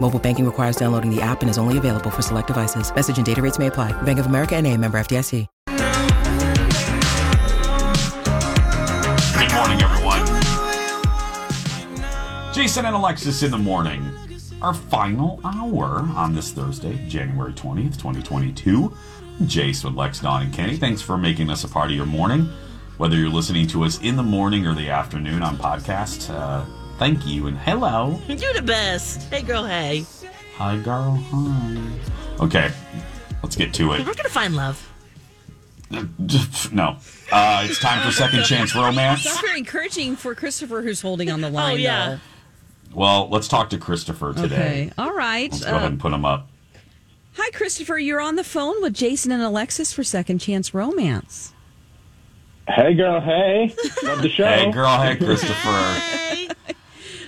Mobile banking requires downloading the app and is only available for select devices. Message and data rates may apply. Bank of America and a member FDIC. Good morning, everyone. Jason and Alexis in the morning. Our final hour on this Thursday, January 20th, 2022. Jace with Lex, Don, and Kenny. Thanks for making us a part of your morning. Whether you're listening to us in the morning or the afternoon on podcast, uh, thank you and hello. You're the best. Hey, girl, hey. Hi, girl. Hi. Okay, let's get to it. We're going to find love. No. Uh, it's time for Second Chance Romance. It's very encouraging for Christopher, who's holding on the line. Oh, yeah. Well, let's talk to Christopher today. Okay. All right. Let's go ahead Uh, and put him up. hi, Christopher. You're on the phone with Jason and Alexis for Second Chance Romance. Hey, girl. Hey, love the show. Hey, girl. Hey, Christopher.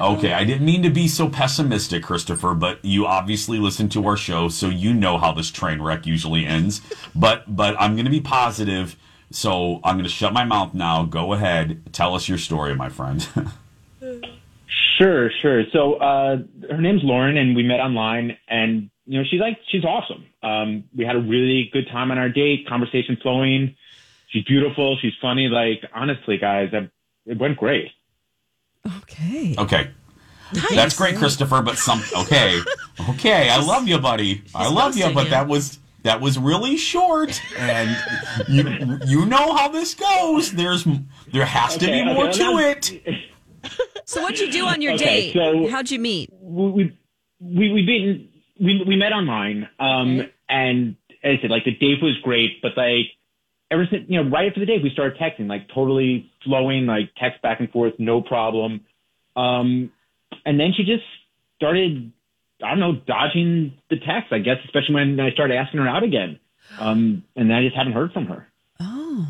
Okay, I didn't mean to be so pessimistic, Christopher, but you obviously listen to our show, so you know how this train wreck usually ends. But but I'm going to be positive, so I'm going to shut my mouth now. Go ahead, tell us your story, my friend. Sure, sure. So uh, her name's Lauren, and we met online, and you know she's like she's awesome. Um, we had a really good time on our date, conversation flowing. She's beautiful. She's funny. Like honestly, guys, it went great. Okay. okay, that's great, Christopher. But some okay, okay. I love you, buddy. I love you, but you. that was that was really short, and you you know how this goes. There's there has to be Okay, more okay, to well, it. So, what'd you do on your Okay, date? so- How'd you meet? we we we we, been, we we met online, um, and as I said, like the date was great, but like ever since you know right after the date, we started texting, like totally flowing, like text back and forth, no problem. Um, and then she just started, I don't know, dodging the text. I guess, especially when I started asking her out again. Um, and I just haven't heard from her. Oh.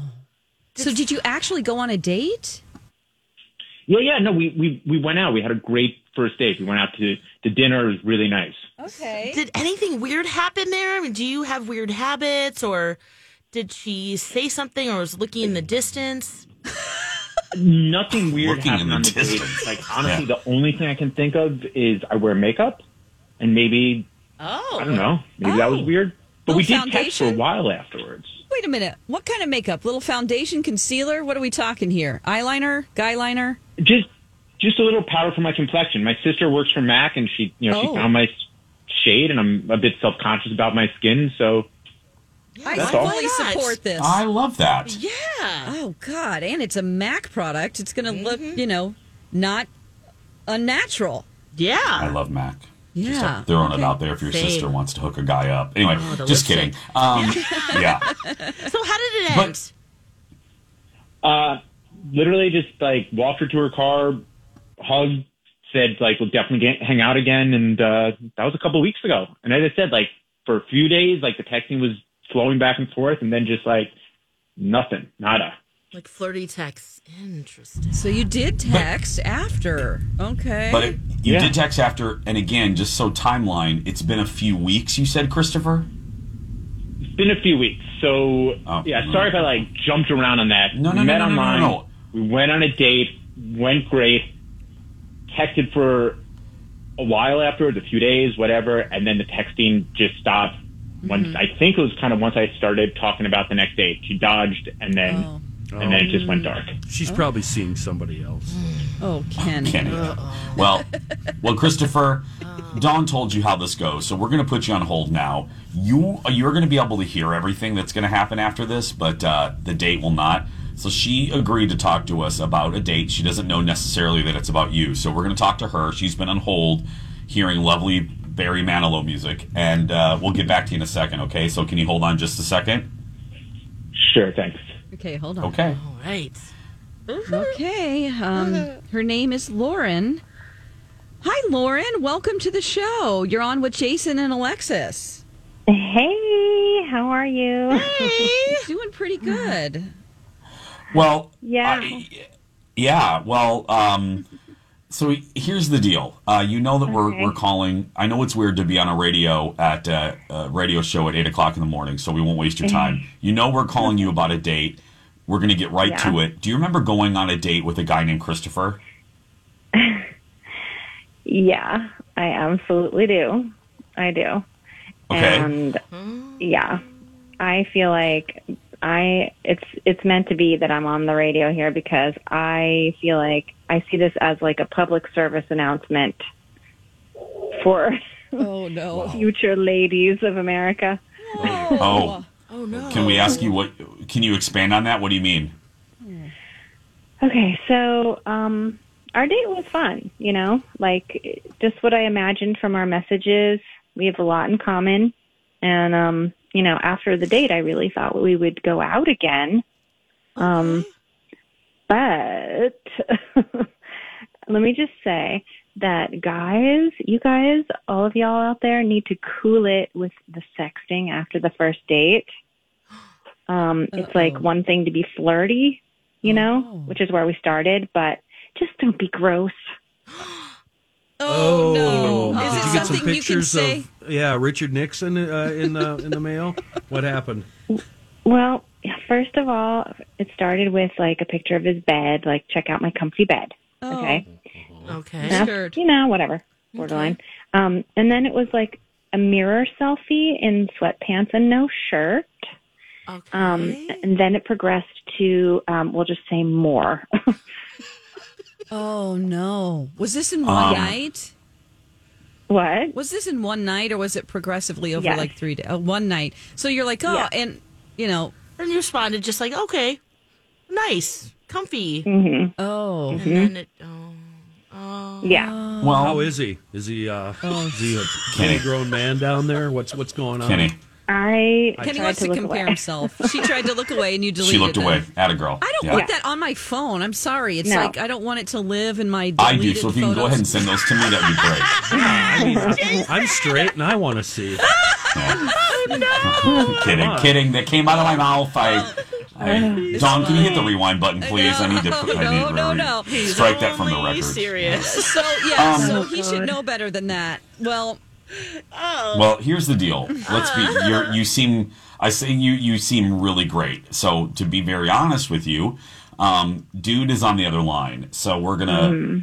So, did you actually go on a date? Yeah, yeah, no, we we we went out. We had a great first date. We went out to to dinner. It was really nice. Okay. Did anything weird happen there? I mean, do you have weird habits or did she say something or was looking in the distance? Nothing weird Looking in happened the on the date. distance. Like honestly, Yeah. the only thing I can think of is I wear makeup, and maybe Oh. I don't know. Maybe that was Oh. weird. But we did Little text for a foundation? while afterwards. Wait a minute. What kind of makeup? Little foundation, concealer? What are we talking here? Eyeliner? Guy liner? Just just a little powder for my complexion. My sister works for Mac, and she you know Oh. she found my shade, and I'm a bit self conscious about my skin. So I That's all. fully support this. I love that. Yeah. Oh God! And it's a Mac product. It's going to look, Mm-hmm. you know, not unnatural. Yeah. I love Mac. Just Yeah. throwing it out there if your Same. sister wants to hook a guy up. Anyway, Oh, the just lipstick. kidding. Um, yeah. So how did it But- end? uh, literally just like walked her to her car, hugged, said like we'll definitely get, hang out again, and uh, that was a couple weeks ago. And as I said, like for a few days, like the texting was flowing back and forth, and then just like nothing, nada. Like flirty texts. Interesting. So you did text after. Okay. But it, you Yeah. did text after, and again, just so timeline, it's been a few weeks, you said, Christopher? It's been a few weeks, so Oh. yeah. Sorry if I like jumped around on that. No, no, we no, met no, no, no, online. no. We went on a date, went great. Texted for a while afterwards, a few days, whatever, and then the texting just stopped. Once Mm-hmm. I think it was kind of once I started talking about the next date, she dodged, and then Oh. and then it just went dark. She's probably seeing somebody else. oh, Kenny. Kenny. Well, well, Christopher, Dawn told you how this goes, so we're going to put you on hold now. You you're going to be able to hear everything that's going to happen after this, but uh, the date will not. So she agreed to talk to us about a date. She doesn't know necessarily that it's about you. So we're going to talk to her. She's been on hold hearing lovely Barry Manilow music, and uh, we'll get back to you in a second, okay? So can you hold on just a second? Sure, thanks. Okay, hold on. Okay. All right. Okay. Um, her name is Lauren. Hi, Lauren. Welcome to the show. You're on with Jason and Alexis. Hey, how are you? Hey, Doing pretty good. Well, Yeah. I- yeah. Well, um, so here's the deal. Uh, you know that we're we're calling. I know it's weird to be on a radio at uh, a radio show at eight o'clock in the morning, so we won't waste your time. You know we're calling you about a date. We're going to get right to it. Do you remember going on a date with a guy named Christopher? Yeah, I absolutely do. I do. Okay. And yeah, I feel like I it's it's meant to be that I'm on the radio here because I feel like I see this as like a public service announcement for Oh, no. future ladies of America. Oh, Oh no. can we ask you what? Can you expand on that? What do you mean? Okay, so um our date was fun, you know, like just what I imagined from our messages. We have a lot in common. And um, you know, after the date I really thought we would go out again. Um but let me just say that guys, you guys, all of y'all out there need to cool it with the sexting after the first date. Um, it's like Uh-oh. one thing to be flirty, you know, Oh. which is where we started, but just don't be gross. Oh, no. Did it you get some something you can pictures say? of yeah Richard Nixon uh, in the in the mail? What happened? Well, first of all, it started with like a picture of his bed, like check out my comfy bed. Oh. Okay. Okay. That's, Scared. you know, whatever, borderline. Um, and then it was like a mirror selfie in sweatpants and no shirt. Okay. Um, and then it progressed to, um, we'll just say more. Oh, no. Was this in one Um, night? what? Was this in one night or was it progressively over Yes. like three days? Oh, one night. So you're like, oh, Yeah. and, you know, and you responded just like, okay, nice, comfy. Mm-hmm. oh. And then it. Oh. Oh. Yeah. Well, How is he? Is he uh, Oh. is he a Kenny. fully grown man down there? What's what's going on? Kenny, I Kenny tried wants to, look compare away. himself. She tried to look away and you deleted she looked it. away at a girl. I don't Yeah. want that on my phone. I'm sorry. It's No. like I don't want it to live in my I do. So if you can go ahead and send those to me, that'd be great. I mean, I- I'm straight and I want to see. no. kidding, kidding. That came out of my mouth. I, I Don, can you hit the rewind button, please? I, need to. I No, need to no, re- no. strike that from the Only record. Serious. So yeah, Um, so he should know better than that. Well, Well, here's the deal. Let's be. You're, you seem. I say you. You seem really great. So to be very honest with you, um, dude is on the other line. So we're gonna.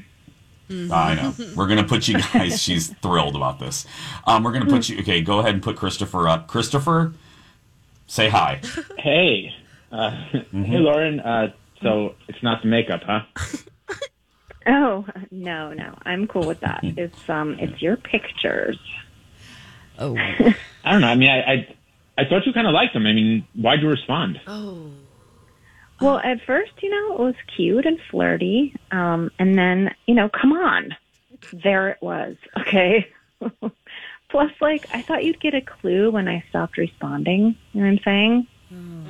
I know. We're gonna put you guys. she's thrilled about this. Um, we're gonna put you. Okay, go ahead and put Christopher up. Christopher, say hi. Hey, uh, hey, Lauren. Uh, so it's not the makeup, huh? Oh, no, no. I'm cool with that. It's, um, it's your pictures. oh, I don't know. I mean, I I, I thought you kind of liked them. I mean, why'd you respond? Oh. Well, at first, you know, it was cute and flirty. Um, and then, you know, come on. There it was. Okay. Plus, like, I thought you'd get a clue when I stopped responding. You know what I'm saying?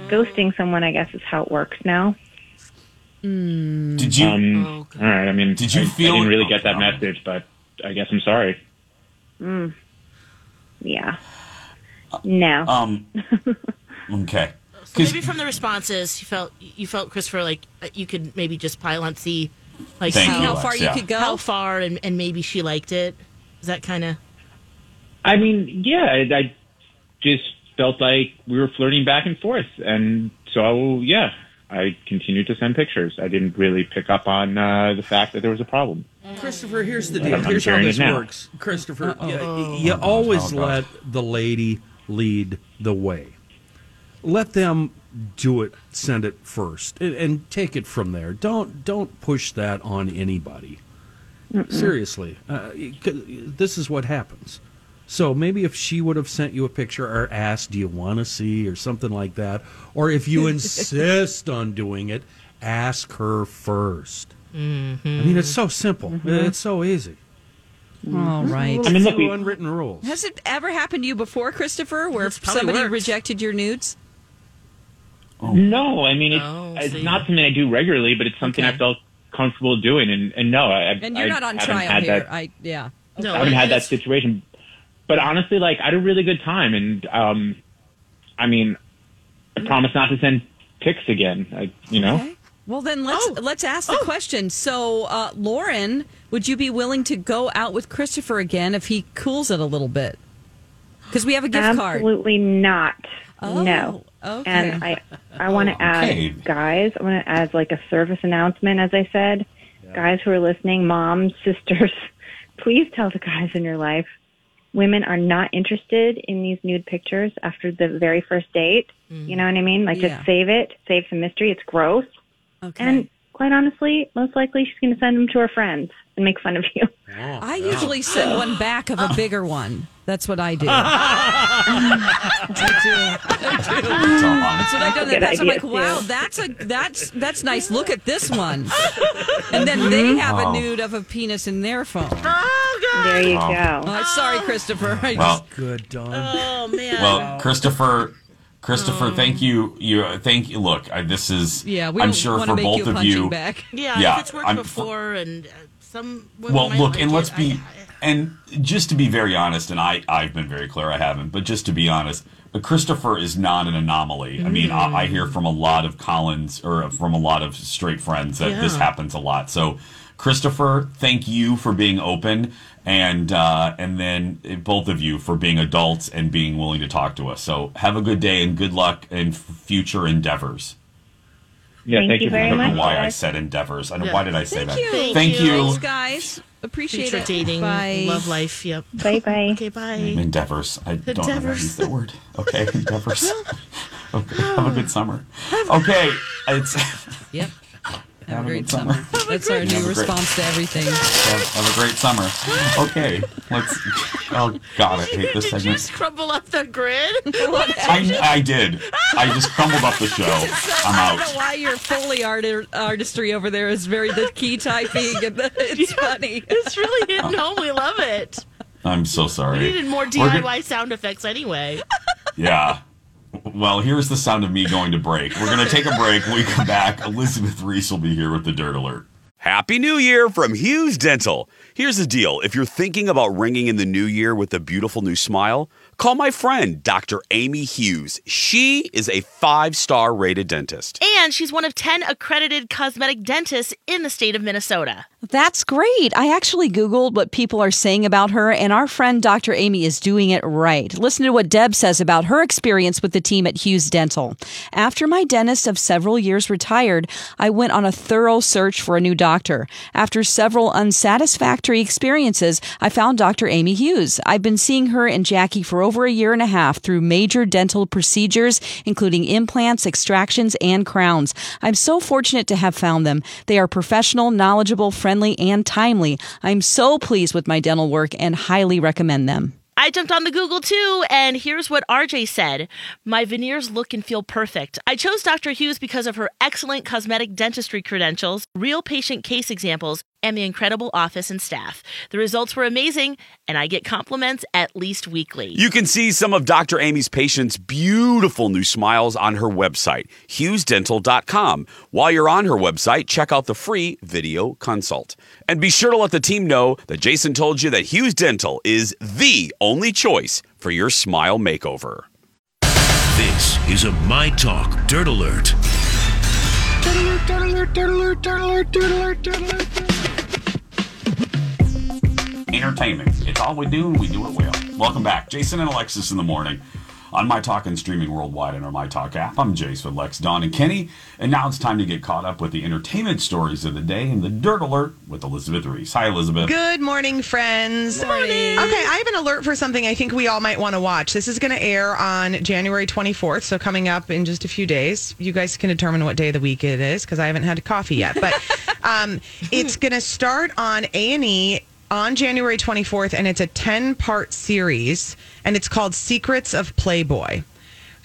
Ghosting someone, I guess, is how it works now. Did you? Um, Oh, all right. I mean, Did you I, feel- I didn't really get that message, but I guess I'm sorry. Yeah. No. um. Okay. So 'Cause- maybe from the responses, you felt you felt Christopher like uh, you could maybe just pile on see like Thank see you, how Alex, far yeah. you could go. how far and, and maybe she liked it. Is that kind of I mean, yeah, I, I just felt like we were flirting back and forth, and so yeah, I continued to send pictures. I didn't really pick up on uh, the fact that there was a problem. Christopher, here's the I'm deal. Here's how this it now. works. Christopher, you, you always Oh, let the lady lead the way. Let them do it, send it first, and, and take it from there. Don't don't push that on anybody. Seriously, uh, 'cause this is what happens. So maybe if she would have sent you a picture or asked, "Do you want to see?" or something like that, or if you insist on doing it, ask her 1st mm-hmm. I mean, it's so simple. Mm-hmm. It's so easy. Mm-hmm. All right. I mean, look, Few we- unwritten rules. Has it ever happened to you before, Christopher, where somebody worked. rejected your nudes? Oh. No, I mean it's Oh, it's not something I do regularly, but it's something Okay. I felt comfortable doing. And, and no, I And you're I not on trial here. That, I yeah. No, I haven't had that situation. But honestly, like I had a really good time, and um, I mean, I promise not to send pics again. I, you know, Okay. Well, then let's Oh. let's ask the question. So, uh, Lauren, would you be willing to go out with Christopher again if he cools it a little bit? Because we have a gift card. Absolutely not. Oh, no. okay. And I, I want to Okay. add, guys, I want to add like a service announcement, as I said. Guys who are listening, moms, sisters, please tell the guys in your life women are not interested in these nude pictures after the very first date. Mm. You know what I mean? Like, Yeah. just save it, save some mystery. It's gross. Okay. And quite honestly, most likely she's going to send them to her friends and make fun of you. I usually send one back of a bigger one. That's what I do. It's all on. That's what I do. done. in the Good past. I'm like, idea, wow, that's a that's that's nice. Look at this one. And then they have a Oh. nude of a penis in their phone. Oh God. There you Oh. go. Oh, sorry, Christopher. I Well, Good, Don. Oh man. well, Christopher. Christopher, thank you. You thank you. Look, I, this is. yeah, we I'm don't sure want for to make both you of punching you. bag. yeah, yeah, if it's worked I'm- before, and uh, some. Well, look, like and it, let's be, I- and just to be very honest, and I, I've been very clear, I haven't, but just to be honest, Christopher is not an anomaly. I mean, I, I hear from a lot of Collins or from a lot of straight friends that this happens a lot. So, Christopher, thank you for being open, and uh, and then uh, both of you for being adults and being willing to talk to us. So, have a good day and good luck in future endeavors. Yeah. Thank Thank, you you very I for don't much. know why I said endeavors. I don't, Yeah. why did I say Thank that? you. Thank Thank you. you. Thanks, guys. Appreciate future it. dating, Bye. love life. Yep. Bye bye. Okay, bye. Endeavors. I don't know how to use that word. Okay, endeavors. Okay, have a good summer. Okay, it's Yep. Have, Have a a great good summer. summer. That's our new a great- response to everything. have a great summer. Okay, let's. Oh God, I hate this segment. Did you segment. scrumble up the grid? I, I did. I just crumbled up the show. I'm I don't know out. why your Foley art- artistry over there is very the key typing. And the, it's funny. it's really hitting home. We love it. I'm so sorry. We sorry. needed more We're gonna- DIY sound effects anyway. Yeah. Well, here's the sound of me going to break. We're going to take a break. When we come back, Elizabeth Ries will be here with the Dirt Alert. Happy New Year from Hughes Dental. Here's the deal if you're thinking about ringing in the new year with a beautiful new smile, call my friend, Dr. Amy Hughes. She is a five star rated dentist. And she's one of 10 accredited cosmetic dentists in the state of Minnesota. That's great. I actually Googled what people are saying about her, and our friend Dr. Amy is doing it right. Listen to what Deb says about her experience with the team at Hughes Dental. After my dentist of several years retired, I went on a thorough search for a new doctor. After several unsatisfactory experiences, I found Dr. Amy Hughes. I've been seeing her and Jackie for over a year and a half through major dental procedures, including implants, extractions, and crowns. I'm so fortunate to have found them. They are professional, knowledgeable, friendly, and timely. I'm so pleased with my dental work and highly recommend them. I jumped on the Google too, and here's what RJ said My veneers look and feel perfect. I chose Dr. Hughes because of her excellent cosmetic dentistry credentials, real patient case examples, and the incredible office and staff. The results were amazing, and I get compliments at least weekly. You can see some of Dr. Amy's patients' beautiful new smiles on her website, hughesdental.com. While you're on her website, check out the free video consult. And be sure to let the team know that Jason told you that Hughes Dental is the only choice for your smile makeover. This is a My Talk Dirt Alert. Entertainment. It's all we do, and we do it well. Welcome back. Jason and Alexis in the morning on My Talk and streaming worldwide on our My Talk app. I'm Jace with Lex, Don, and Kenny. And now it's time to get caught up with the entertainment stories of the day and the Dirt Alert with Elizabeth Ries. Hi, Elizabeth. Good morning, friends. Good Morning. Okay, I have an alert for something I think we all might want to watch. This is going to air on January 24th, so coming up in just a few days. You guys can determine what day of the week it is because I haven't had coffee yet. But um, it's going to start on A and E on January 24th, and it's a 10 part series, and it's called Secrets of Playboy.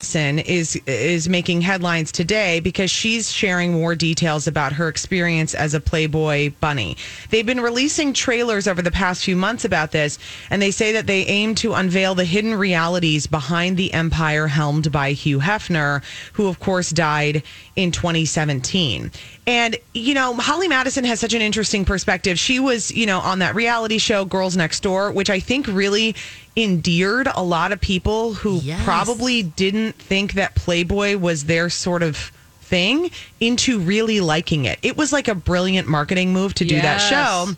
Is is making headlines today because she's sharing more details about her experience as a Playboy bunny. They've been releasing trailers over the past few months about this, and they say that they aim to unveil the hidden realities behind the empire helmed by Hugh Hefner, who of course died in 2017. And, you know, Holly Madison has such an interesting perspective. She was, you know, on that reality show, Girls Next Door, which I think really endeared a lot of people who probably didn't think that Playboy was their sort of thing into really liking it. It was like a brilliant marketing move to do that show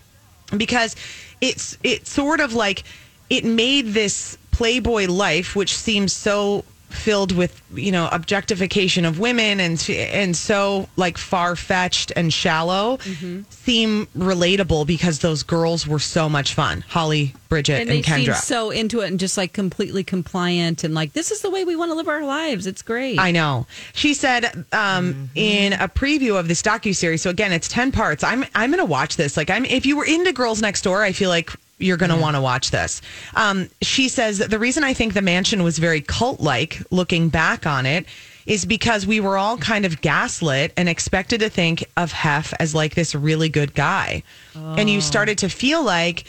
because it's it's sort of like it made this playboy life which seems so filled with you know objectification of women and and so like far-fetched and shallow Mm-hmm. seem relatable because those girls were so much fun holly bridget and and, they seem kendra so into it and just like completely compliant and like this is the way we want to live our lives. It's great. I know. She said um, in a preview of this docu series. So again, it's ten parts. I'm I'm gonna watch this. Like I'm if you were into Girls Next Door, I feel like you're gonna want to watch this. Um, she says the reason I think the mansion was very cult like, looking back on it, is because we were all kind of gaslit and expected to think of Hef as like this really good guy, and you started to feel like,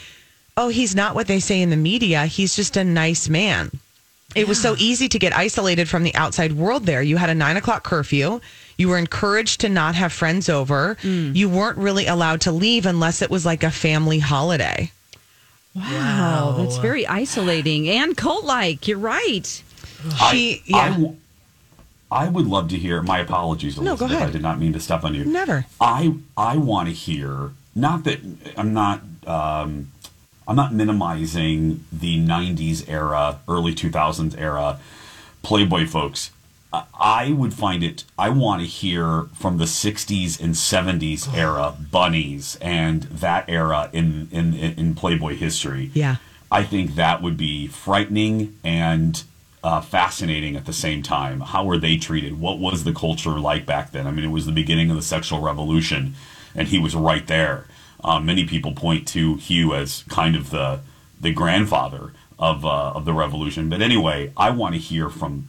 oh, he's not what they say in the media. He's just a nice man it was so easy to get isolated from the outside world there. You had a nine o'clock curfew. You were encouraged to not have friends over. You weren't really allowed to leave unless it was like a family holiday. Wow, that's very isolating and cult like. You're right. She, I, yeah. I w- I would love to hear. My apologies, No, go Elizabeth. ahead. I did not mean to step on you. Never. I I want to hear. Not that I'm not. Um, I'm not minimizing the '90s era, early 2000s era Playboy folks. I- would find it. I want to hear from the '60s and '70s era bunnies and that era in in in Playboy history. Yeah. I think that would be frightening and uh, fascinating at the same time. How were they treated? What was the culture like back then? I mean, it was the beginning of the sexual revolution, and he was right there. Um, many people point to Hugh as kind of the the grandfather of uh, of the revolution. But anyway, I want to hear from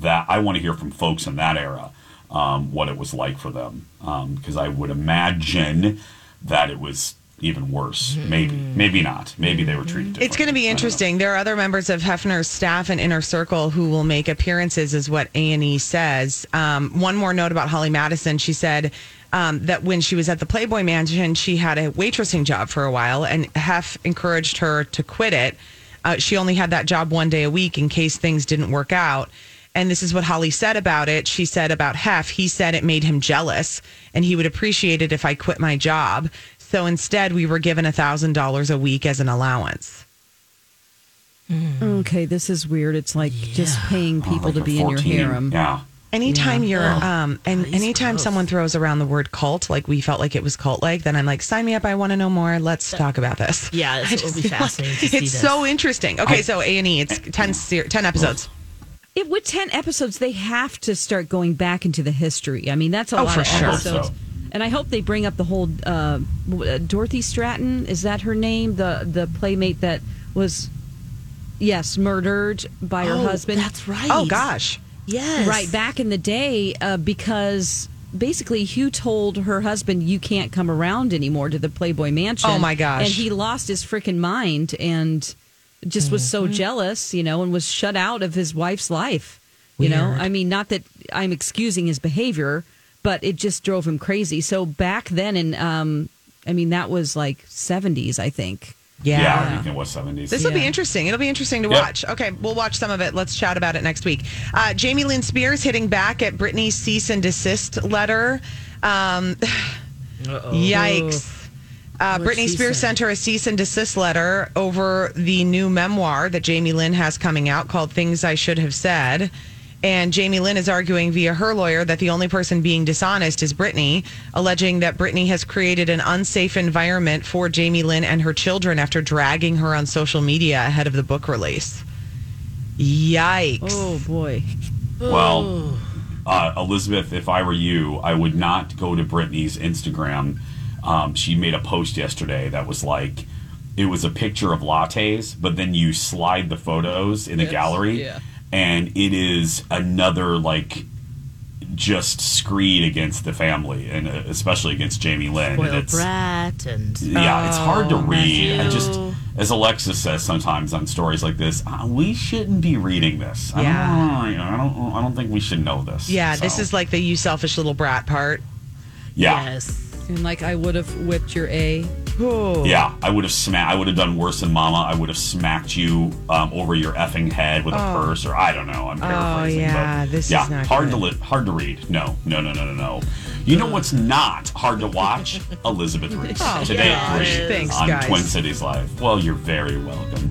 that. I want to hear from folks in that era um, what it was like for them, because I would imagine that it was even worse. Maybe, maybe not. Maybe they were treated. Differently. It's going to be interesting. There are other members of Hefner's staff and inner circle who will make appearances, is what A and E says. Um, one more note about Holly Madison. She said um, that when she was at the Playboy Mansion, she had a waitressing job for a while, and Hef encouraged her to quit it. Uh, she only had that job one day a week in case things didn't work out. And this is what Holly said about it. She said about Hef, he said it made him jealous and he would appreciate it if I quit my job. So instead, we were given $1,000 a week as an allowance. Okay, this is weird. It's like just paying people to be in your harem. Yeah. Anytime Yeah. you're, Oh, um, and anytime someone throws around the word cult, like we felt like it was cult like, then I'm like, sign me up. I want to know more. Let's talk about this. Yeah, I this will just be feel like to see It's this. so interesting. Okay, I- so A and E, it's 10, ser- 10 episodes. It, with 10 episodes, they have to start going back into the history. I mean, that's a Oh, lot for of sure. episodes. So. And I hope they bring up the whole uh, uh, Dorothy Stratten. Is that her name? The the playmate that was, yes, murdered by her Oh, husband. That's right. Oh, gosh. Yes. Right back in the day, uh, because basically Hugh told her husband, "You can't come around anymore to the Playboy Mansion." Oh, my gosh. And he lost his freaking mind and just was Mm-hmm. so jealous, you know, and was shut out of his wife's life. You know, I mean, not that I'm excusing his behavior, but it just drove him crazy. So back then, and um, I mean, that was like 70s, I think. Yeah, I think it was 70s. This will be interesting. It'll be interesting to Yep. watch. Okay, we'll watch some of it. Let's chat about it next week. Uh, Jamie Lynn Spears hitting back at Britney's cease and desist letter. Um, yikes. Uh, Britney Spears say? sent her a cease and desist letter over the new memoir that Jamie Lynn has coming out called Things I Should Have Said. And Jamie Lynn is arguing via her lawyer that the only person being dishonest is Britney, alleging that Britney has created an unsafe environment for Jamie Lynn and her children after dragging her on social media ahead of the book release. Yikes. Oh boy. Well, uh, Elizabeth, if I were you, I would not go to Britney's Instagram. Um, she made a post yesterday that was like, it was a picture of lattes, but then you slide the photos in a Yes, gallery, yeah. and it is another like just screed against the family, and uh, especially against Jamie Lynn. And it's- brat and yeah, it's hard to Oh, read. I just, as Alexis says sometimes on stories like this, uh, we shouldn't be reading this. I Yeah. don't, you know, I don't, I don't think we should know this. Yeah, this is like the you selfish little brat part. yeah, Yes. And like I would have whipped your A. yeah. I would have smacked. I would have done worse than Mama. I would have smacked you um, over your effing head with a Oh. purse, or I don't know. I'm paraphrasing. yeah, but this is yeah, not hard good. to li- hard to read. No, no, no, no, no, no. You know what's not hard to watch? Elizabeth Ries Oh, today gosh. at three Thanks, on guys. Twin Cities Live. Well, you're very welcome.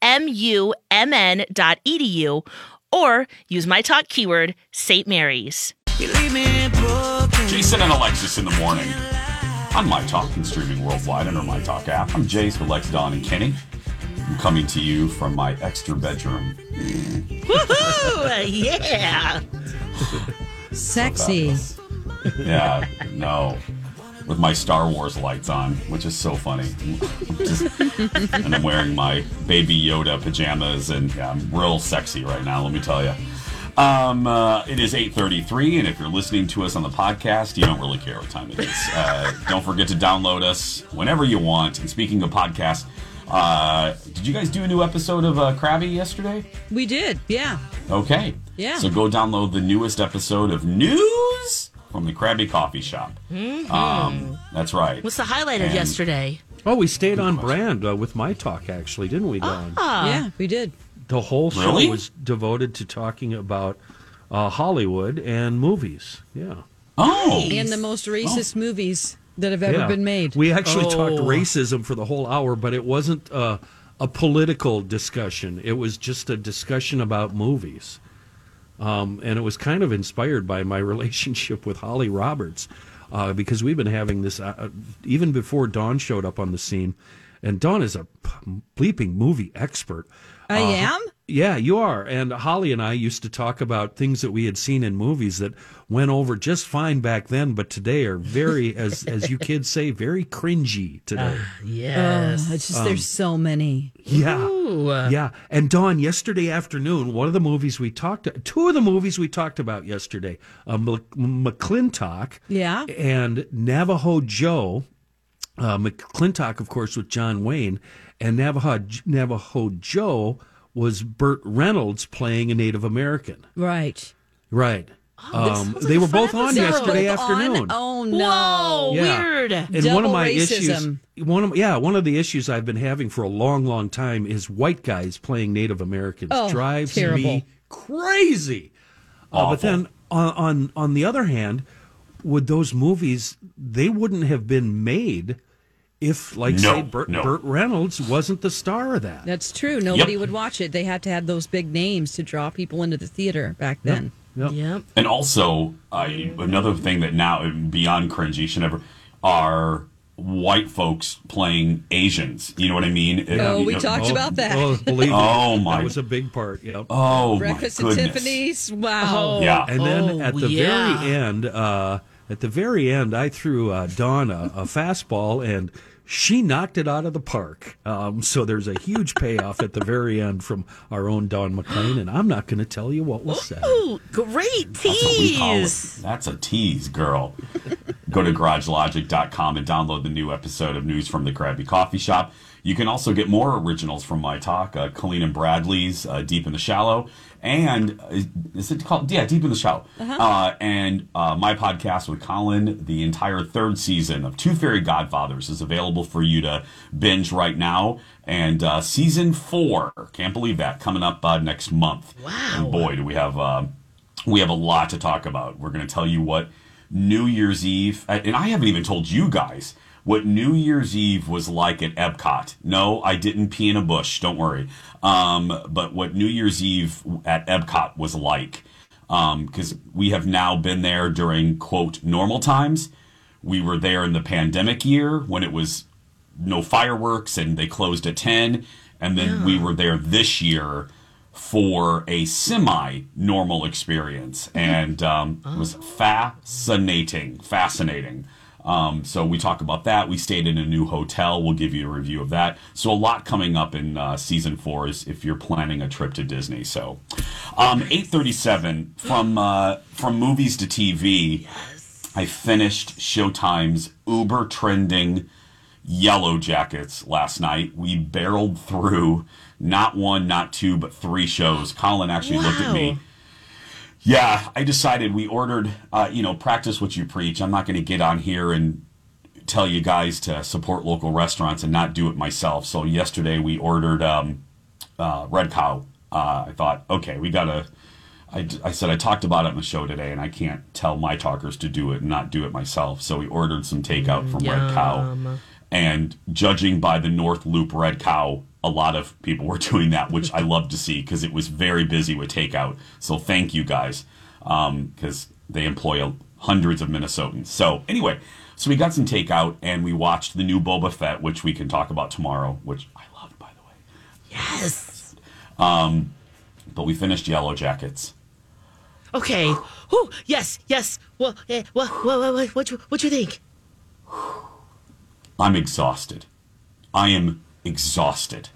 smumn.edu or use my talk keyword, St. Mary's. Jason and Alexis in the morning on My Talk and streaming worldwide under My Talk app. I'm Jace with Lex, Don, and Kenny. I'm coming to you from my extra bedroom. Woohoo! yeah. Sexy. Yeah, no. With my Star Wars lights on, which is so funny. Just- and I'm wearing my baby Yoda pajamas, and yeah, I'm real sexy right now, let me tell you. Um, uh, it is 8.33, and if you're listening to us on the podcast, you don't really care what time it is. Uh, don't forget to download us whenever you want. And speaking of podcasts, uh, did you guys do a new episode of uh, Krabby yesterday? We did. Yeah. Okay. Yeah. So go download the newest episode of News from the Krabby Coffee Shop. Um, that's right. What's the highlight of yesterday? Oh, we stayed on brand uh, with my talk, actually, didn't we, Don? Ah. Yeah, we did. The whole show Really? was devoted to talking about uh, Hollywood and movies. Yeah. Oh. And the most racist movies that have ever Yeah. been made. We actually talked Oh. racism for the whole hour, but it wasn't uh, a political discussion. It was just a discussion about movies. Um, and it was kind of inspired by my relationship with Holly Roberts uh, because we've been having this uh, uh, even before Dawn showed up on the scene. And Dawn is a bleeping movie expert. I Uh, am? Yeah, you are. And Holly and I used to talk about things that we had seen in movies that went over just fine back then, but today are very, as as you kids say, very cringy today. Yes. Oh, it's just Um, there's so many. yeah. Ooh. Yeah. And Dawn, yesterday afternoon, one of the movies we talked, two of the movies we talked about yesterday, uh, McLintock Yeah. and Navajo Joe. Uh, McLintock, of course, with John Wayne, and Navajo Navajo Joe was Burt Reynolds playing a Native American. Right. Right. Oh, Um, like they were both on yesterday Both on? afternoon. Oh no! Yeah. weird. And Double one of my racism. issues, one of yeah, one of the issues I've been having for a long, long time is white guys playing Native Americans. Oh, Drives terrible. me crazy. Uh, but then on, on on the other hand, would those movies they wouldn't have been made if, like, No, say, Burt, no. Burt Reynolds wasn't the star of that. That's true. Nobody would watch it. They had to have those big names to draw people into the theater back then. Yep. And also, uh, another thing that now beyond cringy should never are white folks playing Asians. You know what I mean? Oh, Uh, we know- talked about that. Oh, believe me, Oh, my- that was a big part. Yep. Oh Breakfast my at! Tiffany's. Wow. Yeah. And then Oh, at the yeah. very end, uh, at the very end, I threw uh, Dawn a, a fastball, and she knocked it out of the park. Um, so there's a huge payoff at the very end from our own Don McLean, and I'm not going to tell you what was said. Ooh, great That's what we call it. tease. That's a tease, girl. Go to garagelogic.com and download the new episode of News from the Krabby Coffee Shop. You can also get more originals from my talk, uh, Colleen and Bradley's uh, Deep in the Shallow, and uh, is it called? Yeah, Deep in the Shallow. uh and uh, my podcast with Colin, the entire third season of Two Fairy Godfathers is available for you to binge right now. And uh, season four, can't believe that, coming up uh, next month. Wow. And boy, do we have uh, we have a lot to talk about. We're going to tell you what New Year's Eve, and I haven't even told you guys what New Year's Eve was like at Epcot. No, I didn't pee in a bush. Don't worry. Um, but what New Year's Eve at Epcot was like, because we have now been there during quote normal times. We were there in the pandemic year when it was no fireworks and they closed at 10 and then we were there this year for a semi normal experience and um, it was fascinating fascinating um, so we talk about that we stayed in a new hotel we'll give you a review of that so a lot coming up in uh, season four is if you're planning a trip to disney so um, 837 from uh, from movies to tv Yes. i finished showtime's uber trending Yellowjackets last night. We barreled through not one, not two, but three shows. Colin actually looked at me. Yeah, I decided we ordered, uh, you know, practice what you preach. I'm not going to get on here and tell you guys to support local restaurants and not do it myself. So yesterday we ordered um, uh, Red Cow. Uh, I thought, okay, we got to. I, I said I talked about it in the show today, and I can't tell my talkers to do it and not do it myself. So we ordered some takeout from Red Cow, and judging by the North Loop Red Cow, a lot of people were doing that, which I love to see because it was very busy with takeout. So thank you guys, because they employ hundreds of Minnesotans. So anyway, so we got some takeout and we watched the new Boba Fett, which we can talk about tomorrow, which I loved by the way. Yes. Um, but we finished Yellowjackets. Okay. Ooh, yes, yes. Well, eh, what, what, what, what, what, you, what you think? I'm exhausted. I am exhausted.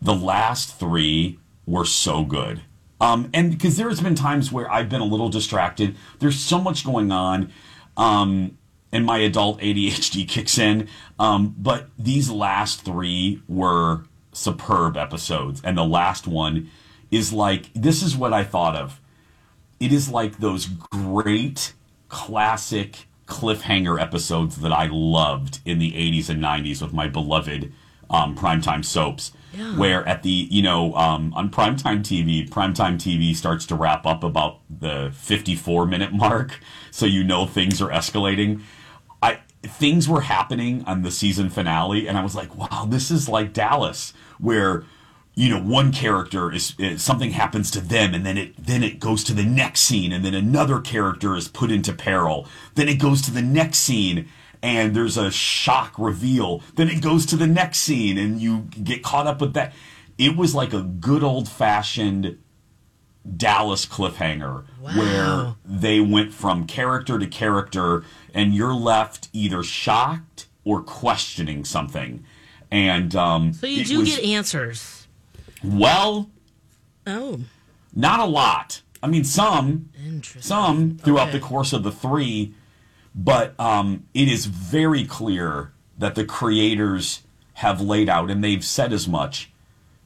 The last three were so good. Um, and because there has been times where I've been a little distracted. There's so much going on. Um, and my adult ADHD kicks in. Um, but these last three were superb episodes. And the last one is like, this is what I thought of. It is like those great classic cliffhanger episodes that I loved in the 80s and 90s with my beloved um, primetime soaps. Yeah. Where at the, you know, um, on primetime TV, primetime TV starts to wrap up about the 54 minute mark. So you know things are escalating. I Things were happening on the season finale, and I was like, wow, this is like Dallas, where you know one character is, is something happens to them and then it then it goes to the next scene and then another character is put into peril then it goes to the next scene and there's a shock reveal. Then it goes to the next scene and you get caught up with that. It was like a good old fashioned Dallas cliffhanger where they went from character to character and you're left either shocked or questioning something. And um So you do was- get answers. well, Oh, not a lot. I mean, some, some throughout the course of the three, but um, it is very clear that the creators have laid out, and they've said as much.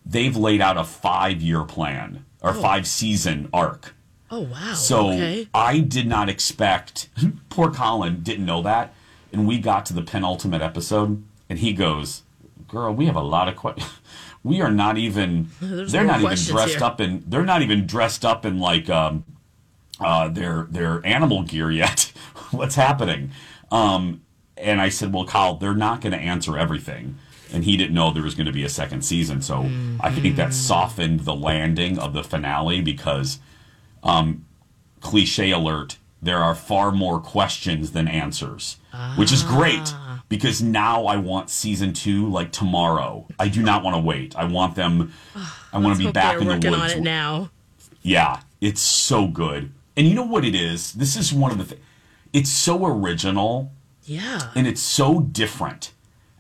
They've laid out a five-year plan or Oh. five-season arc. oh wow. So okay. I did not expect. Poor Colin didn't know that, and we got to the penultimate episode, and he goes, "Girl, we have a lot of questions. We are not even. There's they're not even dressed here." up in. They're not even dressed up in like um, uh, their their animal gear yet. What's happening? Um, and I said, well, Kyle, they're not going to answer everything. And he didn't know there was going to be a second season. So I think that softened the landing of the finale because, um, cliche alert, there are far more questions than answers, which is great because now I want season two like tomorrow. I do not want to wait. I want them, I want to be back in the woods. on it now. Yeah, it's so good. And you know what it is? This is one of the things. It's so original Yeah. and it's so different.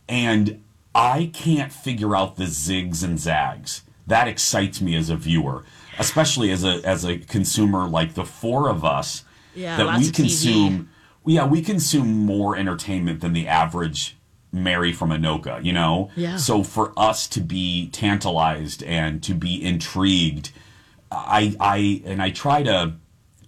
And I can't figure out the zigs and zags. That excites me as a viewer, especially as a as a consumer like the four of us Yeah, that we consume yeah, we consume more entertainment than the average Mary from Anoka, you know? Yeah. So for us to be tantalized and to be intrigued, I I and I try to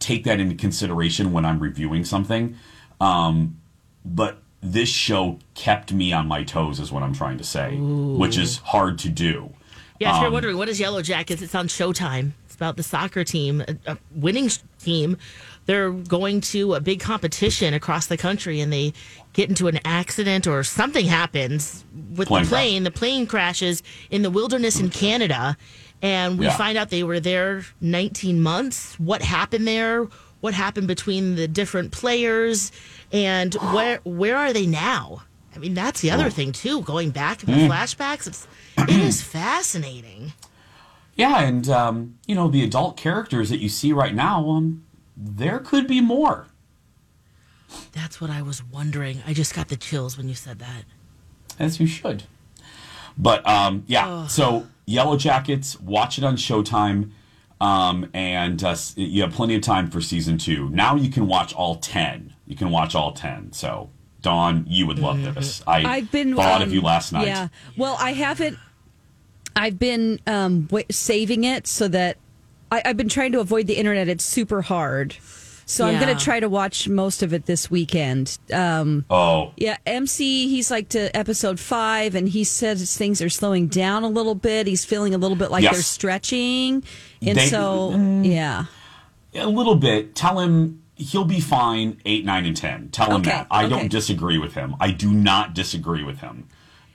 take that into consideration when I'm reviewing something. Um, but this show kept me on my toes, is what I'm trying to say, which is hard to do. Yeah, if you're Um, wondering what is Yellowjackets, it's on Showtime. It's about the soccer team, a, a winning team. They're going to a big competition across the country, and they get into an accident or something happens with Plane the crash. plane. The plane crashes in the wilderness in Canada, and we Yeah. find out they were there 19 months. What happened there? What happened between the different players, and where where are they now? I mean, that's the other thing too. Going back in the Mm. flashbacks, it's it is fascinating. Yeah, and um, you know the adult characters that you see right now, um, there could be more. That's what I was wondering. I just got the chills when you said that. as you should. But um, yeah, so Yellowjackets, watch it on Showtime, um, and uh, you have plenty of time for season two. Now you can watch all ten. You can watch all ten. So Dawn, you would love this. I I've been thought of um, you last night. Yeah. Well, I haven't. I've been um, w- saving it so that I, I've been trying to avoid the internet. It's super hard, so I'm going to try to watch most of it this weekend. Um, Oh, yeah, MC, he's like to episode five, and he says things are slowing down a little bit. He's feeling a little bit like Yes. they're stretching, and They- so yeah. a little bit. Tell him he'll be fine. Eight, nine, and ten. Tell him Okay, that. I okay. don't disagree with him. I do not disagree with him.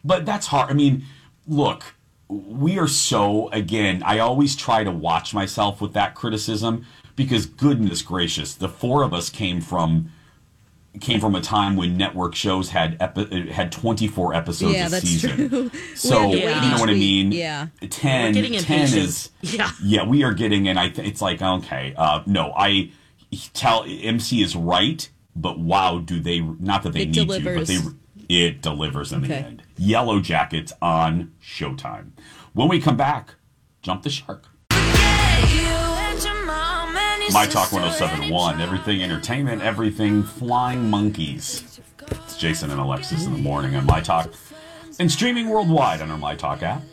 But that's hard. I mean, look, we are so again. I always try to watch myself with that criticism because goodness gracious, the four of us came from came from a time when network shows had epi- had 24 episodes Yeah, a that's season. true. So We you know what I mean? Yeah. 10 We're getting 10 impatient. is Yeah. yeah, we are getting, and I th- it's like okay, uh, no, I tell MC is right, but wow, do they? Not that they It need delivers. to, but they it delivers in the end. Yellowjackets on Showtime. When we come back, jump the shark. My Talk 1071, everything entertainment, everything flying monkeys. It's Jason and Alexis in the morning on My Talk and streaming worldwide on our My Talk app.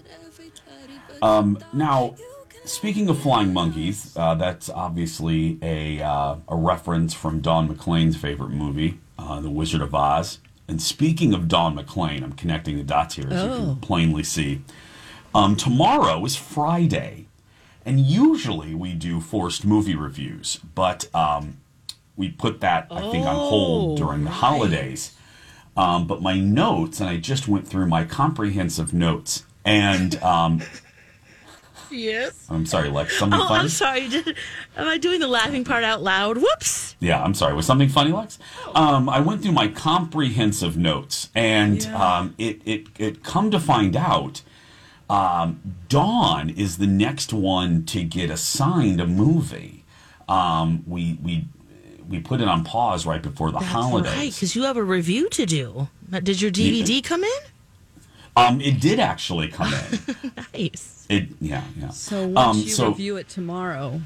Um, now, speaking of flying monkeys, uh, that's obviously a, uh, a reference from Don McLean's favorite movie, uh, The Wizard of Oz. And speaking of Don McLean, I'm connecting the dots here, as you Oh. can plainly see. Um, tomorrow is Friday, and usually we do forced movie reviews, but um, we put that, I think, on hold Oh, during the holidays. Um, but my notes, and I just went through my comprehensive notes, and um, Yes. I'm sorry, Lex, something Oh, funny? I'm sorry. Did, am I doing the laughing part out loud? Whoops. Yeah, I'm sorry. Was something funny, Lex? Um, I went through my comprehensive notes, and um, it, it it come to find out, um, Dawn is the next one to get assigned a movie. Um, we we we put it on pause right before the That's holidays. right, because you have a review to do. Did your DVD come in? Um, it did actually come in. Nice. It yeah yeah. So once um, you so review it tomorrow,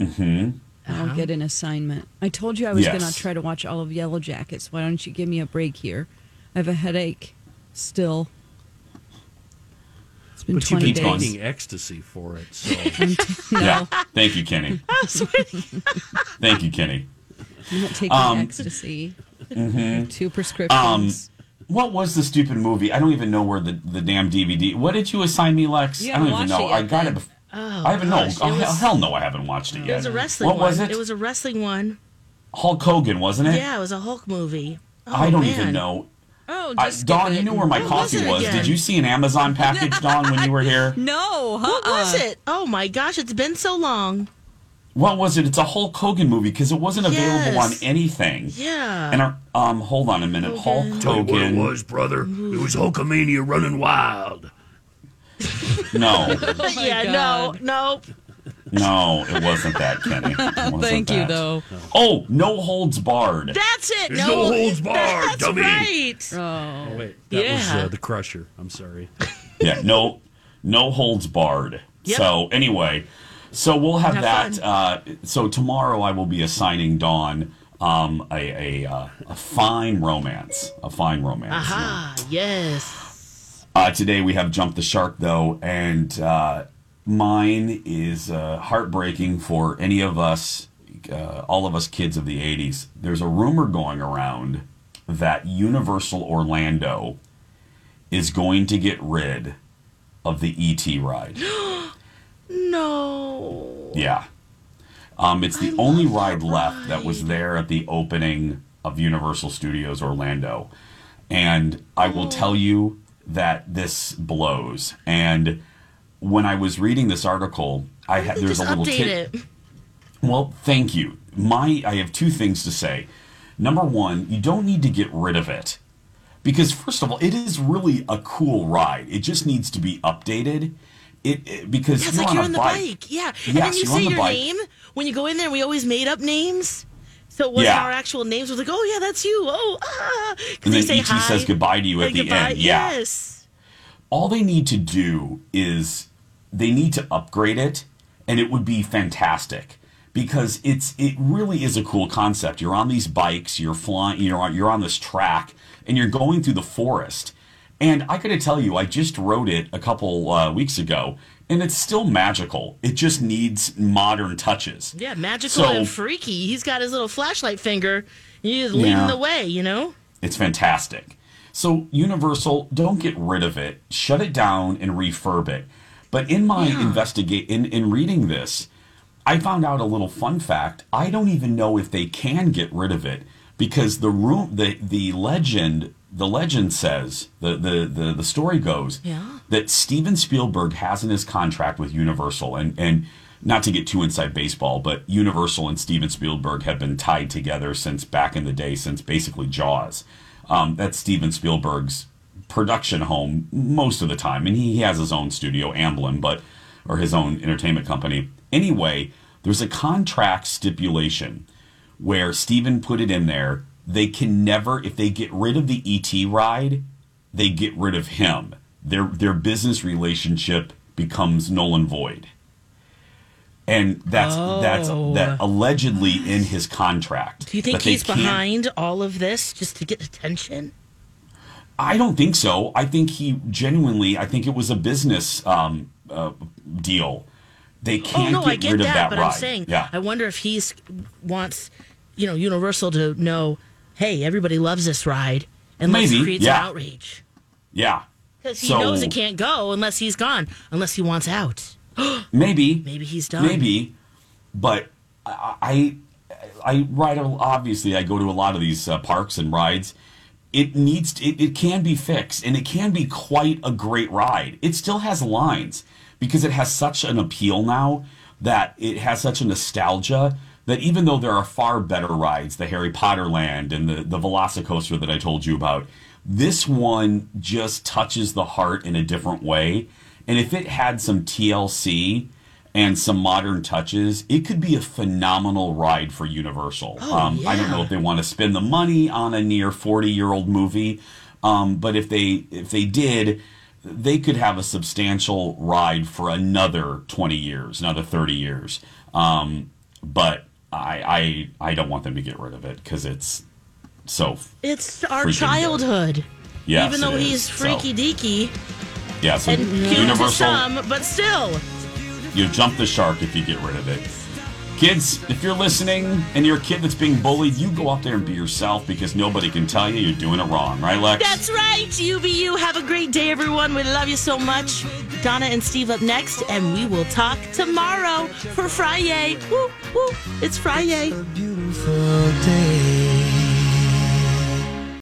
mhm. I'll get an assignment. I told you I was Yes. going to try to watch all of Yellowjackets. Why don't you give me a break here? I have a headache still. It's been But you've 20 been days. taking ecstasy for it. So yeah. Thank you, Kenny. Thank you, Kenny. I'm not taking Um, ecstasy. mhm. Two Um, prescriptions. what was the stupid movie? I don't even know where the, the damn DVD. What did you assign me, Lex? You I don't even know. it I got then. it. Bef- Oh, I haven't. gosh. No, oh, was- hell, hell no, I haven't watched it yet. It yet. was a wrestling What one. was it? It was a wrestling one. Hulk Hogan, wasn't it? Yeah, it was a Hulk movie. Oh, I don't man. even know. Oh, I, Dawn, you knew where my What coffee was was. Did you see an Amazon package, Dawn, when you were here? No, What was it? Oh my gosh, it's been so long. What was it? It's a Hulk Hogan movie because it wasn't available on anything. Yeah. And our, um, hold on a minute. Hulk Tell you what it was, brother. It was Hulkamania running wild. No, yeah, no, no. No, it wasn't that, Kenny. Wasn't Thank you, though. Oh, no holds barred. That's it. No, no holds barred, That's dummy. right. Oh, wait. That Yeah. was uh, the Crusher. I'm sorry. yeah, no, no holds barred. Yep. So anyway, so we'll have, Have that. Uh, so tomorrow I will be assigning Dawn um, a a, uh, a fine romance, a fine romance. Aha, yes. Uh, today we have Jump the Shark, though, and uh, mine is uh, heartbreaking for any of us, uh, all of us kids of the 80s. There's a rumor going around that Universal Orlando is going to get rid of the ET ride. No. Yeah. Um, it's the only ride left that was there at the opening of Universal Studios Orlando. And I will tell you that this blows. And when I was reading this article, I had there's a little tip. Well, thank you. My I have two things to say. Number one, you don't need to get rid of it. Because first of all, it is really a cool ride. It just needs to be updated. It, it- because Yeah, you're like on you're on the bike. bike. Yeah. and Yes, then you say your bike. name. When you go in there, we always made up names. So it wasn't Yeah. our actual names. It was like, oh, yeah, that's you. Oh, ah. And then say ET says goodbye to you at the goodbye. end. Yeah. Yes. All they need to do is they need to upgrade it, and it would be fantastic because it's it really is a cool concept. You're on these bikes, you're flying, you're on, you're on this track, and you're going through the forest. And I got to tell you, I just wrote it a couple uh, weeks ago, and it's still magical. It just needs modern touches. Yeah, magical So- and freaky. He's got his little flashlight finger. He's leading Yeah. the way, you know? It's fantastic. So Universal, don't get rid of it. Shut it down and refurb it. But in my investigate in, in reading this, I found out a little fun fact. I don't even know if they can get rid of it because the room the the legend the legend says the the the, the story goes Yeah. that Steven Spielberg has in his contract with Universal and and not to get too inside baseball, but Universal and Steven Spielberg have been tied together since back in the day, since basically Jaws. Um, that's Steven Spielberg's production home most of the time, and he has his own studio, Amblin, but or his own entertainment company. Anyway, there's a contract stipulation where Steven put it in there. They can never, if they get rid of the ET ride, they get rid of him. Their their business relationship becomes null and void. And that's that's Oh. that allegedly in his contract. Do you think he's behind all of this just to get attention? I don't think so. I think he genuinely. I think it was a business um, uh, deal. They Oh can't no, get I get rid of that, that but ride. I'm saying, yeah, I wonder if he's wants, you know, Universal to know, hey, everybody loves this ride, and Maybe, let's create yeah. some outrage yeah. because he So- knows it can't go unless he's gone, unless he wants out. Maybe. Maybe he's done. Maybe, but I, I, I ride. Obviously, I go to a lot of these uh, parks and rides. It needs. It, it can be fixed, and it can be quite a great ride. It still has lines because it has such an appeal now that it has such a nostalgia that even though there are far better rides, the Harry Potter Land and the the Velocicoaster that I told you about, this one just touches the heart in a different way. And if it had some TLC and some modern touches, it could be a phenomenal ride for Universal. Oh, um, I don't know if they want to spend the money on a near 40 year old movie, um, but if they if they did, they could have a substantial ride for another 20 years, another 30 years. Um, but I, I I don't want them to get rid of it because it's so It's our Freaking good. childhood. Yes, Even though he's So- freaky deaky yeah. So and Universal. some, but still. You jump the shark if you get rid of it. Kids, if you're listening and you're a kid that's being bullied, you go out there and be yourself because nobody can tell you you're doing it wrong, right, Lex? That's right, UBU. Have a great day, everyone. We love you so much. Donna and Steve up next, and we will talk tomorrow for Friday. Woo, woo, it's Friday. beautiful day.